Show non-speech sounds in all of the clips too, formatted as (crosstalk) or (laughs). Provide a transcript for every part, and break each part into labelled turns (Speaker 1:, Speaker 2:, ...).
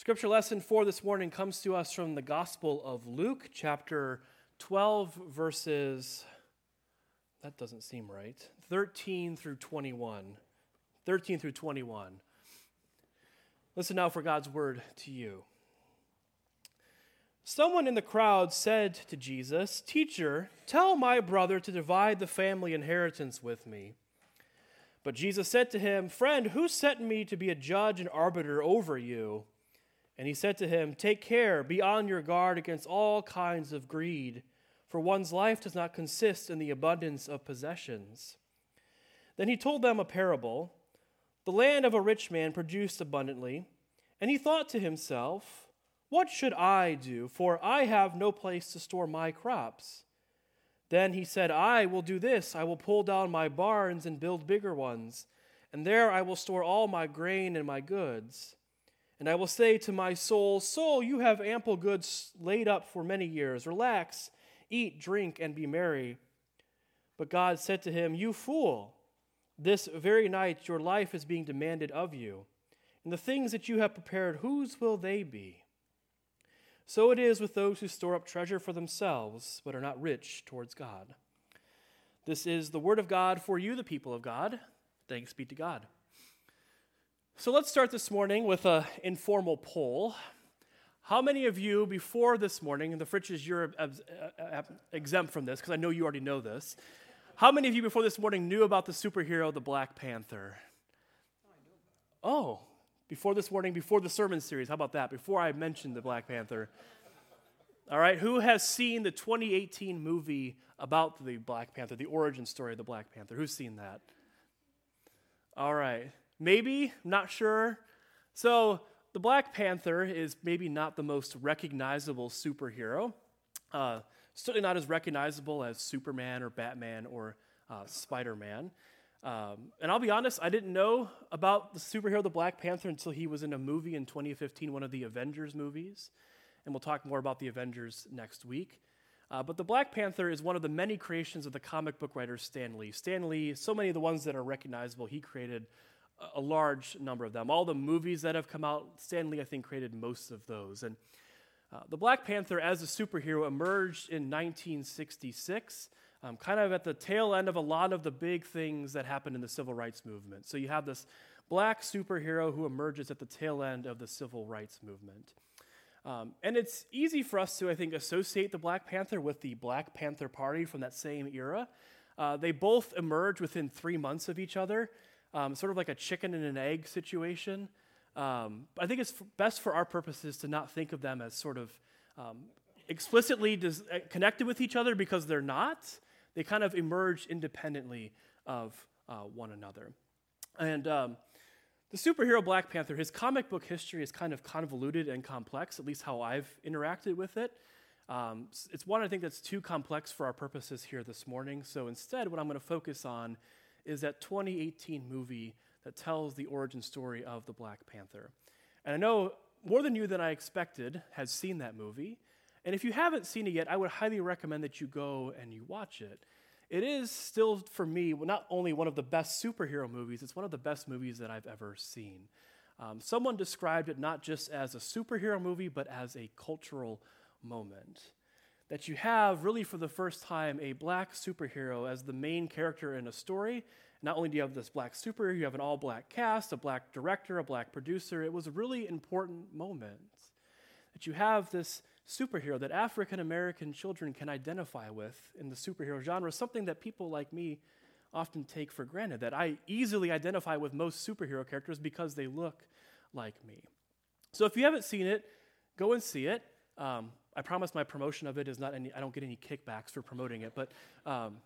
Speaker 1: Scripture lesson for this morning comes to us from the Gospel of Luke, chapter 12, verses, that doesn't seem right, 13 through 21. 13 through 21. Listen now for God's word to you. Someone in the crowd said to Jesus, Teacher, tell my brother to divide the family inheritance with me. But Jesus said to him, Friend, who sent me to be a judge and arbiter over you? And he said to him, Take care, be on your guard against all kinds of greed, for one's life does not consist in the abundance of possessions. Then he told them a parable The land of a rich man produced abundantly, and he thought to himself, What should I do? For I have no place to store my crops. Then he said, I will do this I will pull down my barns and build bigger ones, and there I will store all my grain and my goods. And I will say to my soul, Soul, you have ample goods laid up for many years. Relax, eat, drink, and be merry. But God said to him, You fool, this very night your life is being demanded of you. And the things that you have prepared, whose will they be? So it is with those who store up treasure for themselves, but are not rich towards God. This is the word of God for you, the people of God. Thanks be to God. So let's start this morning with an informal poll. How many of you before this morning, and the fridges you're uh, uh, uh, exempt from this because I know you already know this. How many of you before this morning knew about the superhero, the Black Panther? Oh, before this morning, before the sermon series, how about that? Before I mentioned the Black Panther. All right, who has seen the 2018 movie about the Black Panther, the origin story of the Black Panther? Who's seen that? All right. Maybe, not sure. So, the Black Panther is maybe not the most recognizable superhero. Uh, certainly not as recognizable as Superman or Batman or uh, Spider Man. Um, and I'll be honest, I didn't know about the superhero, the Black Panther, until he was in a movie in 2015, one of the Avengers movies. And we'll talk more about the Avengers next week. Uh, but the Black Panther is one of the many creations of the comic book writer Stan Lee. Stan Lee, so many of the ones that are recognizable, he created a large number of them. All the movies that have come out, Stan Lee, I think, created most of those. And uh, the Black Panther as a superhero emerged in 1966, um, kind of at the tail end of a lot of the big things that happened in the civil rights movement. So you have this black superhero who emerges at the tail end of the civil rights movement. Um, and it's easy for us to, I think, associate the Black Panther with the Black Panther Party from that same era. Uh, they both emerge within three months of each other um, sort of like a chicken and an egg situation. Um, I think it's best for our purposes to not think of them as sort of um, explicitly dis- uh, connected with each other because they're not. They kind of emerge independently of uh, one another. And um, the superhero Black Panther, his comic book history is kind of convoluted and complex, at least how I've interacted with it. Um, it's one I think that's too complex for our purposes here this morning. So instead, what I'm going to focus on is that 2018 movie that tells the origin story of the Black Panther. And I know more than you than I expected has seen that movie. And if you haven't seen it yet, I would highly recommend that you go and you watch it. It is still, for me, not only one of the best superhero movies, it's one of the best movies that I've ever seen. Um, someone described it not just as a superhero movie, but as a cultural moment that you have, really for the first time, a black superhero as the main character in a story. Not only do you have this black superhero, you have an all black cast, a black director, a black producer. It was a really important moment that you have this superhero that African American children can identify with in the superhero genre, something that people like me often take for granted, that I easily identify with most superhero characters because they look like me. So if you haven't seen it, go and see it. Um, I promise my promotion of it is not any, I don't get any kickbacks for promoting it, but um,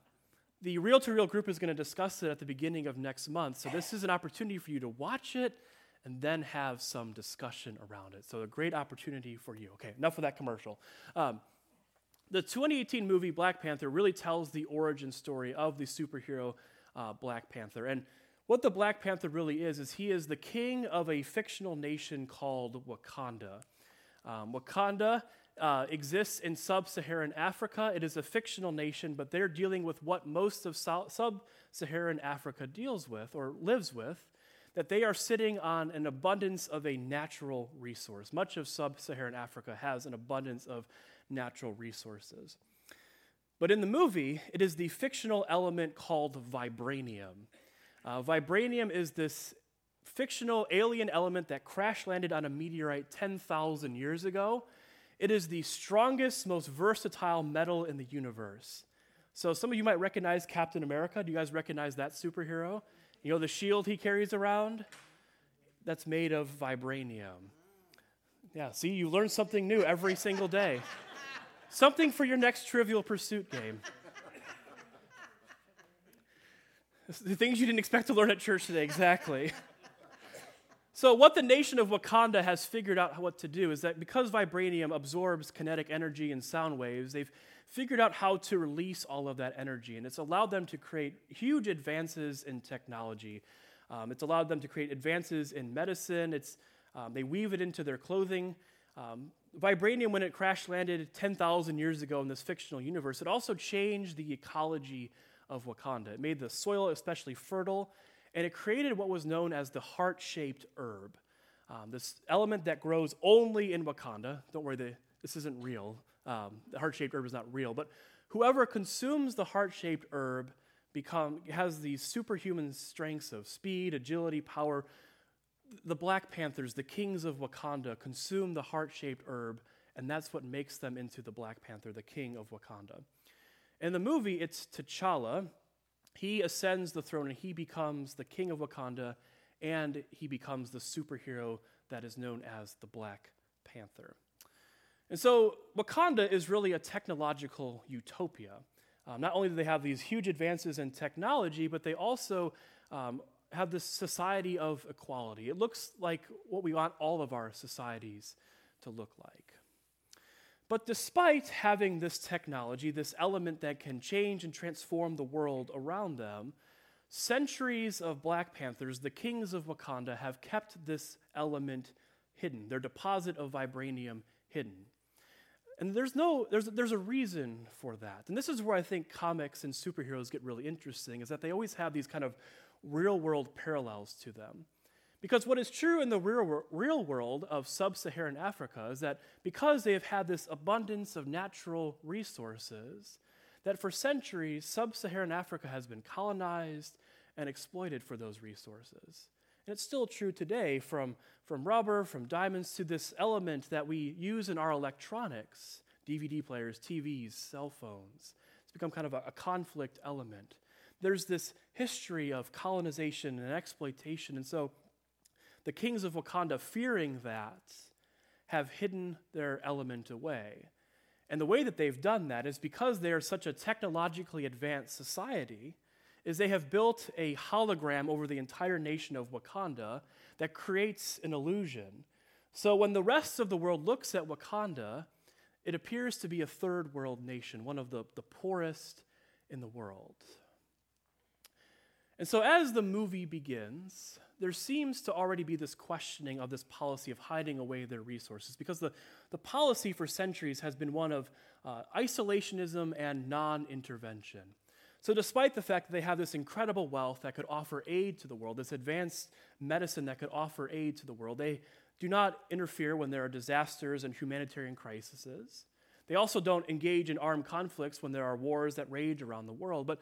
Speaker 1: the Real to Real group is going to discuss it at the beginning of next month. So this is an opportunity for you to watch it and then have some discussion around it. So a great opportunity for you. Okay, enough of that commercial. Um, the 2018 movie Black Panther really tells the origin story of the superhero uh, Black Panther. And what the Black Panther really is, is he is the king of a fictional nation called Wakanda. Um, Wakanda uh, exists in sub Saharan Africa. It is a fictional nation, but they're dealing with what most of sub Saharan Africa deals with or lives with. that they are sitting on an abundance of a natural resource. Much of sub Saharan Africa has an abundance of natural resources. But in the movie, it is the fictional element called vibranium. Uh, vibranium is this fictional alien element that crash landed on a meteorite 10,000 years ago. It is the strongest, most versatile metal in the universe. So, some of you might recognize Captain America. Do you guys recognize that superhero? You know the shield he carries around? That's made of vibranium. Yeah, see, you learn something new every single day. something for your next trivial pursuit game. (laughs) the things you didn't expect to learn at church today, exactly. (laughs) So, what the nation of Wakanda has figured out what to do is that because vibranium absorbs kinetic energy and sound waves, they've figured out how to release all of that energy. And it's allowed them to create huge advances in technology. Um, it's allowed them to create advances in medicine. It's, um, they weave it into their clothing. Um, vibranium, when it crash landed 10,000 years ago in this fictional universe, it also changed the ecology of Wakanda. It made the soil especially fertile and it created what was known as the heart shaped herb. Um, this element that grows only in Wakanda. Don't worry, the, this isn't real. Um, the heart shaped herb is not real, but whoever consumes the heart shaped herb become, has these superhuman strengths of speed, agility, power. The Black Panthers, the kings of Wakanda, consume the heart shaped herb, and that's what makes them into the Black Panther, the king of Wakanda. In the movie, it's T'Challa, he ascends the throne and he becomes the king of Wakanda and he becomes the superhero that is known as the Black Panther. And so Wakanda is really a technological utopia. Um, not only do they have these huge advances in technology, but they also um, have this society of equality. It looks like what we want all of our societies to look like. But despite having this technology, this element that can change and transform the world around them, centuries of Black Panthers, the kings of Wakanda, have kept this element hidden, their deposit of vibranium hidden. And there's no there's there's a reason for that. And this is where I think comics and superheroes get really interesting is that they always have these kind of real world parallels to them. Because what is true in the real, real world of sub Saharan Africa is that because they have had this abundance of natural resources, that for centuries, sub Saharan Africa has been colonized and exploited for those resources. And it's still true today from, from rubber, from diamonds to this element that we use in our electronics DVD players, TVs, cell phones. It's become kind of a, a conflict element. There's this history of colonization and exploitation. And so, the kings of Wakanda, fearing that, have hidden their element away. And the way that they've done that is because they are such a technologically advanced society, is they have built a hologram over the entire nation of Wakanda that creates an illusion. So when the rest of the world looks at Wakanda, it appears to be a third world nation, one of the, the poorest in the world. And so as the movie begins, there seems to already be this questioning of this policy of hiding away their resources because the, the policy for centuries has been one of uh, isolationism and non intervention. So, despite the fact that they have this incredible wealth that could offer aid to the world, this advanced medicine that could offer aid to the world, they do not interfere when there are disasters and humanitarian crises. They also don't engage in armed conflicts when there are wars that rage around the world. But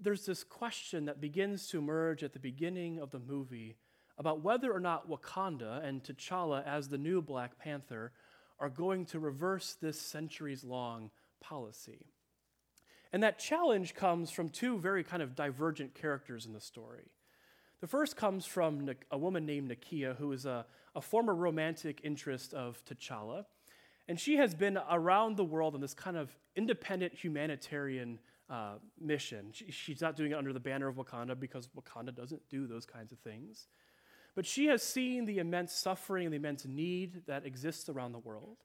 Speaker 1: there's this question that begins to emerge at the beginning of the movie about whether or not Wakanda and T'Challa, as the new Black Panther, are going to reverse this centuries long policy. And that challenge comes from two very kind of divergent characters in the story. The first comes from a woman named Nakia, who is a, a former romantic interest of T'Challa. And she has been around the world on this kind of independent humanitarian uh, mission. She, she's not doing it under the banner of Wakanda because Wakanda doesn't do those kinds of things. But she has seen the immense suffering and the immense need that exists around the world.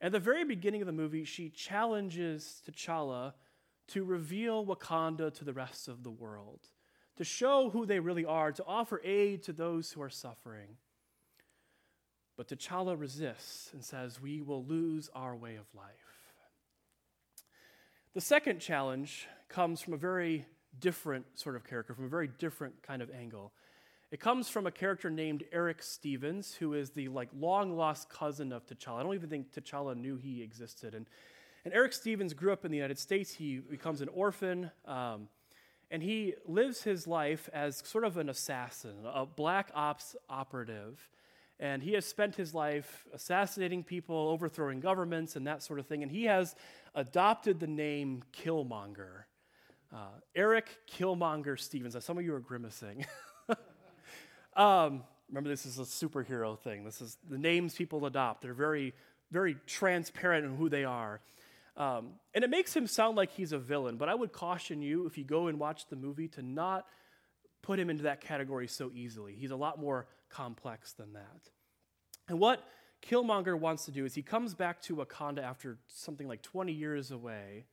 Speaker 1: At the very beginning of the movie, she challenges T'Challa to reveal Wakanda to the rest of the world, to show who they really are, to offer aid to those who are suffering. But T'Challa resists and says, We will lose our way of life. The second challenge comes from a very different sort of character, from a very different kind of angle. It comes from a character named Erik Stevens, who is the like long lost cousin of T'Challa. I don't even think T'Challa knew he existed. And, and Erik Stevens grew up in the United States. He becomes an orphan, um, and he lives his life as sort of an assassin, a black ops operative. And he has spent his life assassinating people, overthrowing governments, and that sort of thing. And he has adopted the name Killmonger. Uh, Erik Killmonger Stevens. Now, some of you are grimacing. (laughs) um, remember, this is a superhero thing. This is the names people adopt. They're very, very transparent in who they are. Um, and it makes him sound like he's a villain, but I would caution you, if you go and watch the movie, to not put him into that category so easily. He's a lot more complex than that. And what Killmonger wants to do is he comes back to Wakanda after something like 20 years away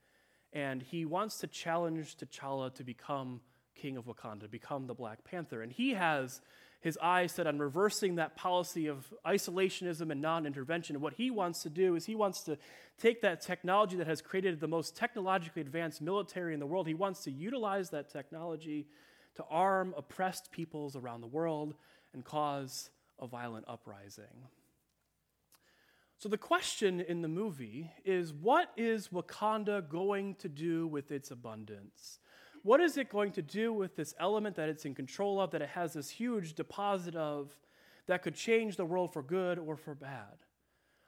Speaker 1: and he wants to challenge T'Challa to become king of Wakanda, become the Black Panther. And he has his eyes set on reversing that policy of isolationism and non intervention. And what he wants to do is he wants to take that technology that has created the most technologically advanced military in the world, he wants to utilize that technology to arm oppressed peoples around the world and cause a violent uprising. So, the question in the movie is what is Wakanda going to do with its abundance? What is it going to do with this element that it's in control of, that it has this huge deposit of, that could change the world for good or for bad?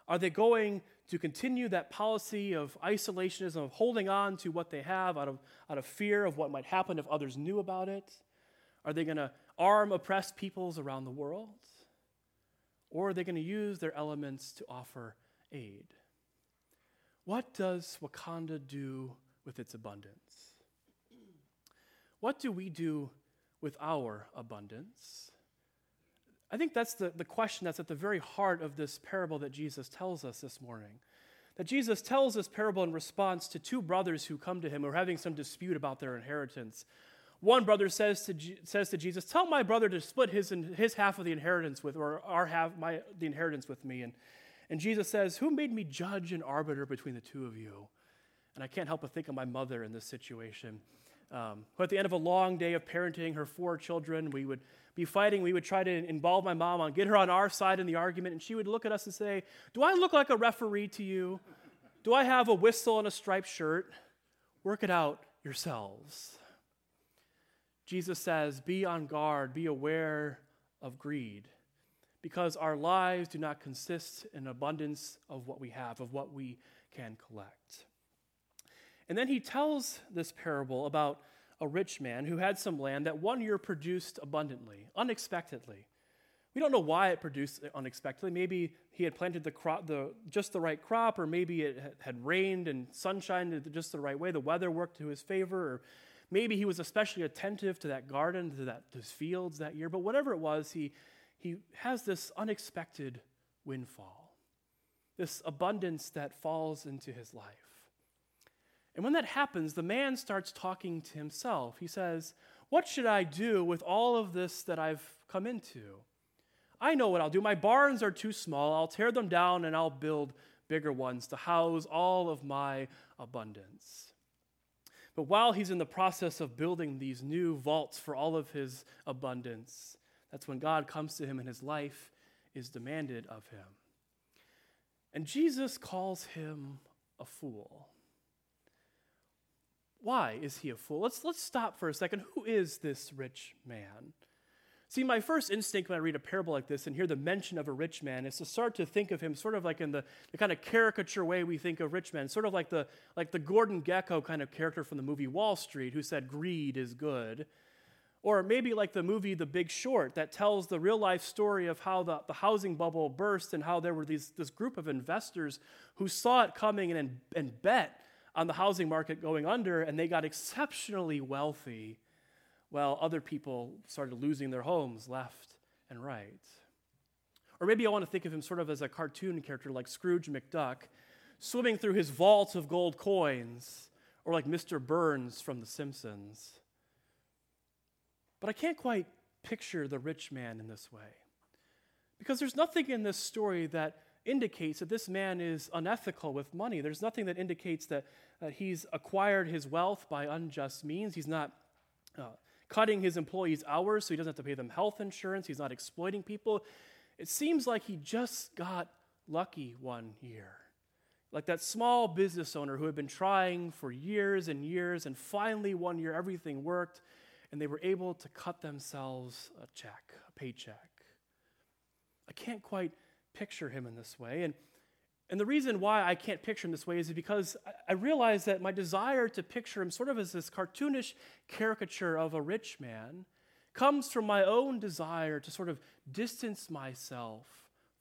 Speaker 1: Are they going to continue that policy of isolationism, of holding on to what they have out of, out of fear of what might happen if others knew about it? Are they going to arm oppressed peoples around the world? Or are they going to use their elements to offer aid? What does Wakanda do with its abundance? What do we do with our abundance? I think that's the, the question that's at the very heart of this parable that Jesus tells us this morning. That Jesus tells this parable in response to two brothers who come to him who are having some dispute about their inheritance. One brother says to, says to Jesus, Tell my brother to split his, his half of the inheritance with, or our half, my, the inheritance with me. And, and Jesus says, Who made me judge and arbiter between the two of you? And I can't help but think of my mother in this situation. Um, who at the end of a long day of parenting her four children, we would be fighting. We would try to involve my mom on, get her on our side in the argument, and she would look at us and say, Do I look like a referee to you? Do I have a whistle and a striped shirt? Work it out yourselves. Jesus says, Be on guard, be aware of greed, because our lives do not consist in abundance of what we have, of what we can collect. And then he tells this parable about a rich man who had some land that one year produced abundantly, unexpectedly. We don't know why it produced unexpectedly. Maybe he had planted the crop, the, just the right crop, or maybe it had rained and sunshine just the right way. The weather worked to his favor, or Maybe he was especially attentive to that garden, to that those fields that year, but whatever it was, he, he has this unexpected windfall, this abundance that falls into his life. And when that happens, the man starts talking to himself. He says, What should I do with all of this that I've come into? I know what I'll do. My barns are too small. I'll tear them down and I'll build bigger ones to house all of my abundance. But while he's in the process of building these new vaults for all of his abundance, that's when God comes to him and his life is demanded of him. And Jesus calls him a fool. Why is he a fool? Let's, let's stop for a second. Who is this rich man? See, my first instinct when I read a parable like this and hear the mention of a rich man is to start to think of him sort of like in the, the kind of caricature way we think of rich men, sort of like the, like the Gordon Gekko kind of character from the movie Wall Street who said greed is good. Or maybe like the movie The Big Short that tells the real life story of how the, the housing bubble burst and how there were these, this group of investors who saw it coming and, and bet on the housing market going under, and they got exceptionally wealthy while other people started losing their homes left and right. Or maybe I want to think of him sort of as a cartoon character like Scrooge McDuck, swimming through his vault of gold coins, or like Mr. Burns from The Simpsons. But I can't quite picture the rich man in this way. Because there's nothing in this story that indicates that this man is unethical with money. There's nothing that indicates that, that he's acquired his wealth by unjust means. He's not uh, cutting his employees' hours so he doesn't have to pay them health insurance. He's not exploiting people. It seems like he just got lucky one year. Like that small business owner who had been trying for years and years, and finally one year everything worked, and they were able to cut themselves a check, a paycheck. I can't quite picture him in this way. And, and the reason why I can't picture him this way is because I, realize that my desire to picture him sort of as this cartoonish caricature of a rich man comes from my own desire to sort of distance myself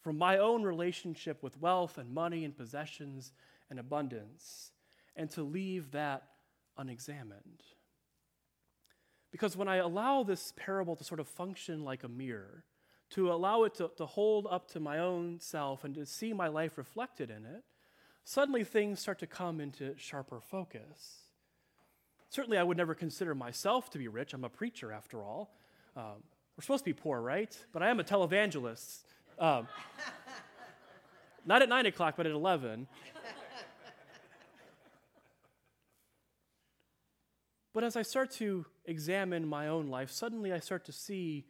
Speaker 1: from my own relationship with wealth and money and possessions and abundance, and to leave that unexamined. Because when I allow this parable to sort of function like a mirror, to allow it to, to hold up to my own self and to see my life reflected in it, suddenly things start to come into sharper focus. Certainly, I would never consider myself to be rich. I'm a preacher, after all. Um, we're supposed to be poor, right? But I am a televangelist. Um, (laughs) not at 9 o'clock, but at 11. (laughs) but as I start to examine my own life, suddenly I start to see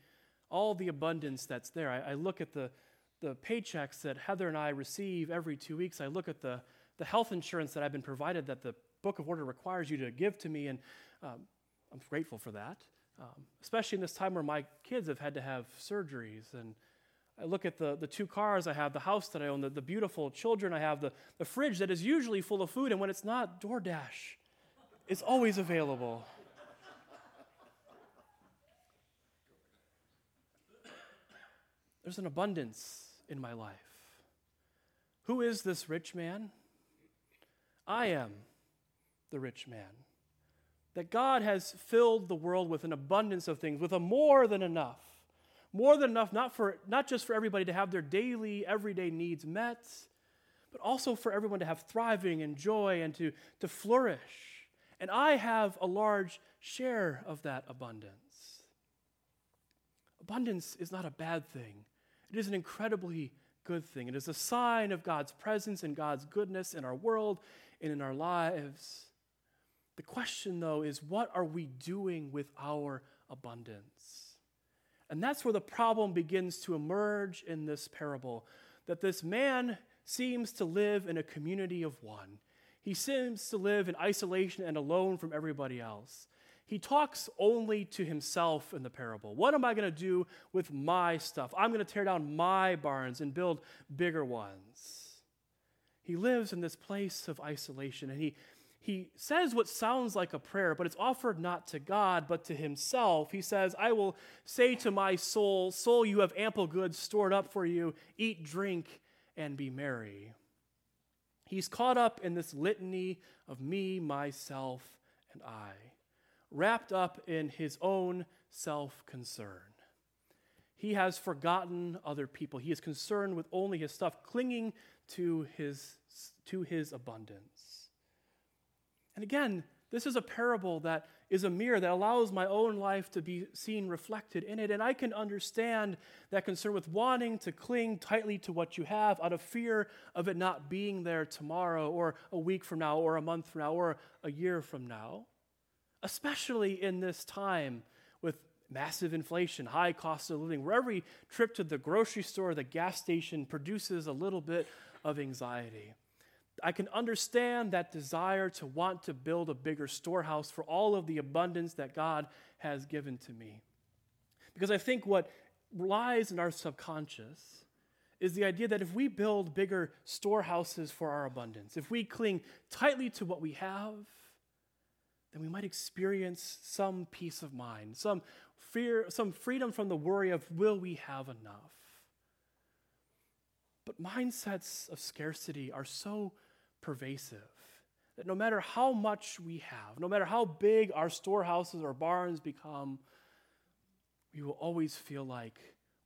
Speaker 1: all the abundance that's there. I, I, look at the, the paychecks that Heather and I receive every two weeks. I look at the, the health insurance that I've been provided that the Book of Order requires you to give to me, and um, I'm grateful for that. Um, especially in this time where my kids have had to have surgeries. And I look at the, the two cars I have, the house that I own, the, the beautiful children I have, the, the fridge that is usually full of food, and when it's not, DoorDash is always available. There's an abundance in my life. Who is this rich man? I am the rich man. That God has filled the world with an abundance of things, with a more than enough. More than enough, not, for, not just for everybody to have their daily, everyday needs met, but also for everyone to have thriving and joy and to, to flourish. And I have a large share of that abundance. Abundance is not a bad thing. It is an incredibly good thing. It is a sign of God's presence and God's goodness in our world and in our lives. The question, though, is what are we doing with our abundance? And that's where the problem begins to emerge in this parable that this man seems to live in a community of one. He seems to live in isolation and alone from everybody else he talks only to himself in the parable. What am I going to do with my stuff? I'm going to tear down my barns and build bigger ones. He lives in this place of isolation and he, he says what sounds like a prayer, but it's offered not to God, but to himself. He says, I will say to my soul, Soul, you have ample goods stored up for you. Eat, drink, and be merry. He's caught up in this litany of me, myself, and I wrapped up in his own self concern. He has forgotten other people. He is concerned with only his stuff, clinging to his, to his abundance. And again, this is a parable that is a mirror that allows my own life to be seen reflected in it. And I can understand that concern with wanting to cling tightly to what you have out of fear of it not being there tomorrow or a week from now or a month from now or a year from now especially in this time with massive inflation, high cost of living, where every trip to the grocery store, the gas station produces a little bit of anxiety. I can understand that desire to want to build a bigger storehouse for all of the abundance that God has given to me. Because I think what lies in our subconscious is the idea that if we build bigger storehouses for our abundance, if we cling tightly to what we have, then we might experience some peace of mind, some fear, some freedom from the worry of will we have enough. But mindsets of scarcity are so pervasive that no matter how much we have, no matter how big our storehouses or barns become, we will always feel like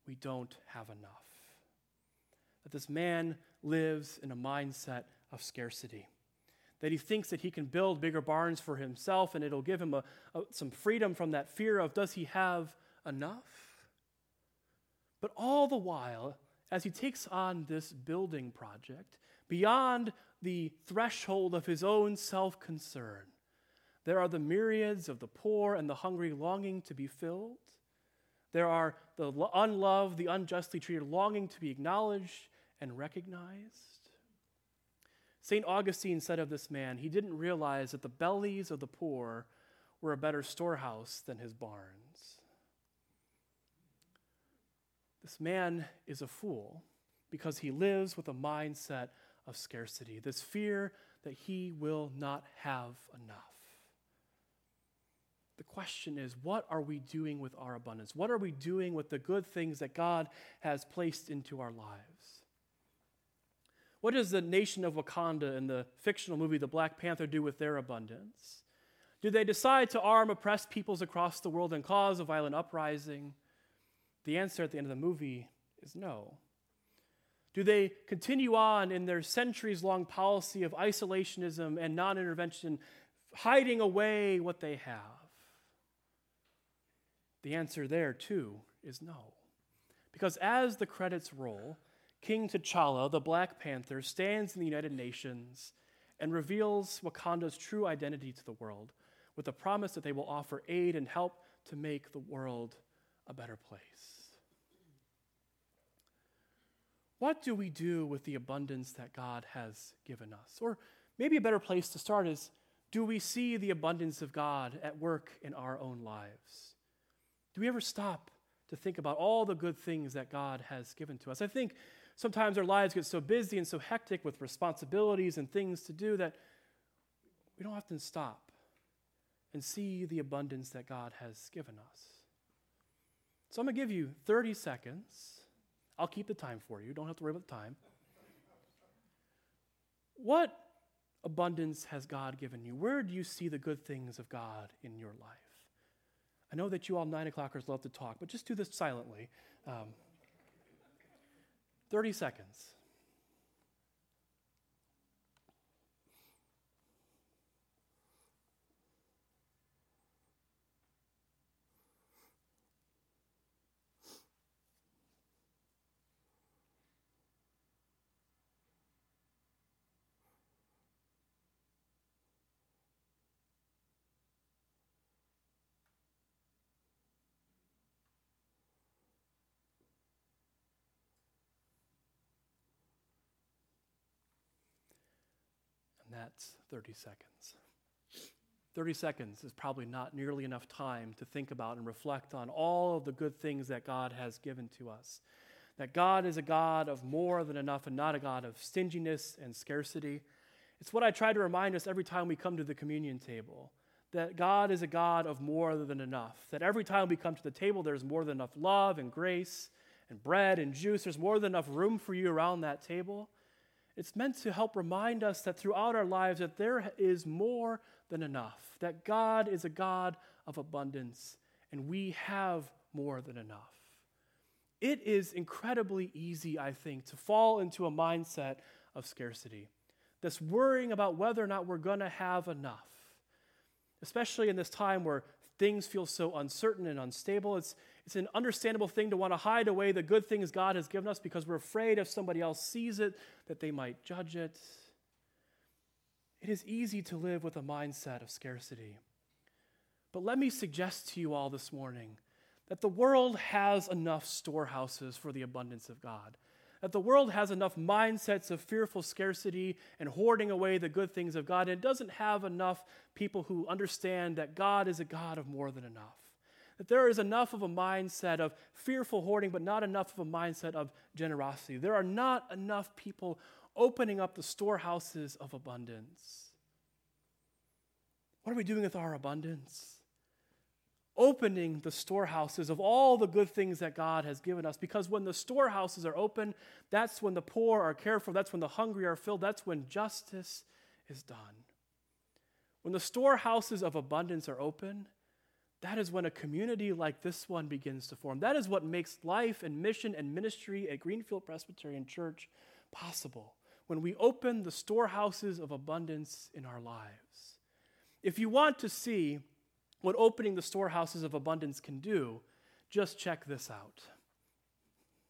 Speaker 1: we don't have enough. That this man lives in a mindset of scarcity that he thinks that he can build bigger barns for himself and it'll give him a, a, some freedom from that fear of does he have enough? But all the while, as he takes on this building project, beyond the threshold of his own self concern, There are the myriads of the poor and the hungry longing to be filled. There are the unloved, the unjustly treated, longing to be acknowledged and recognized. St. Augustine said of this man, he didn't realize that the bellies of the poor were a better storehouse than his barns. This man is a fool because he lives with a mindset of scarcity, this fear that he will not have enough. The question is, what are we doing with our abundance? What are we doing with the good things that God has placed into our lives? What does the nation of Wakanda in the fictional movie The Black Panther do with their abundance? Do they decide to arm oppressed peoples across the world and cause a violent uprising? The answer at the end of the movie is no. Do they continue on in their centuries long policy of isolationism and non intervention, hiding away what they have? The answer there, too, is no. Because as the credits roll, King T'Challa, the Black Panther, stands in the United Nations and reveals Wakanda's true identity to the world with the promise that they will offer aid and help to make the world a better place. What do we do with the abundance that God has given us? Or maybe a better place to start is do we see the abundance of God at work in our own lives? Do we ever stop to think about all the good things that God has given to us? I think sometimes our lives get so busy and so hectic with responsibilities and things to do that we don't often stop and see the abundance that God has given us. So I'm going to give you 30 seconds. I'll keep the time for you. Don't have to worry about the time. What abundance has God given you? Where do you see the good things of God in your life? I know that you all nine o'clockers love to talk, but just do this silently. Um, 30 seconds. That's 30 seconds. 30 seconds is probably not nearly enough time to think about and reflect on all of the good things that God has given to us. That God is a God of more than enough and not a God of stinginess and scarcity. It's what I try to remind us every time we come to the communion table that God is a God of more than enough. That every time we come to the table, there's more than enough love and grace and bread and juice. There's more than enough room for you around that table. It's meant to help remind us that throughout our lives that there is more than enough, that God is a God of abundance, and we have more than enough. It is incredibly easy, I think, to fall into a mindset of scarcity, this worrying about whether or not we're going to have enough. Especially in this time where things feel so uncertain and unstable. It's, it's an understandable thing to want to hide away the good things God has given us because we're afraid if somebody else sees it that they might judge it. It is easy to live with a mindset of scarcity. But let me suggest to you all this morning that the world has enough storehouses for the abundance of God that the world has enough mindsets of fearful scarcity and hoarding away the good things of God, and doesn't have enough people who understand that God is a God of more than enough. That there is enough of a mindset of fearful hoarding, but not enough of a mindset of generosity. There are not enough people opening up the storehouses of abundance. What are we doing with our abundance? Opening the storehouses of all the good things that God has given us. Because when the storehouses are open, that's when the poor are cared for, that's when the hungry are filled, that's when justice is done. When the storehouses of abundance are open, that is when a community like this one begins to form. That is what makes life and mission and ministry at Greenfield Presbyterian Church possible. When we open the storehouses of abundance in our lives. If you want to see what opening the storehouses of abundance can do, just check this out.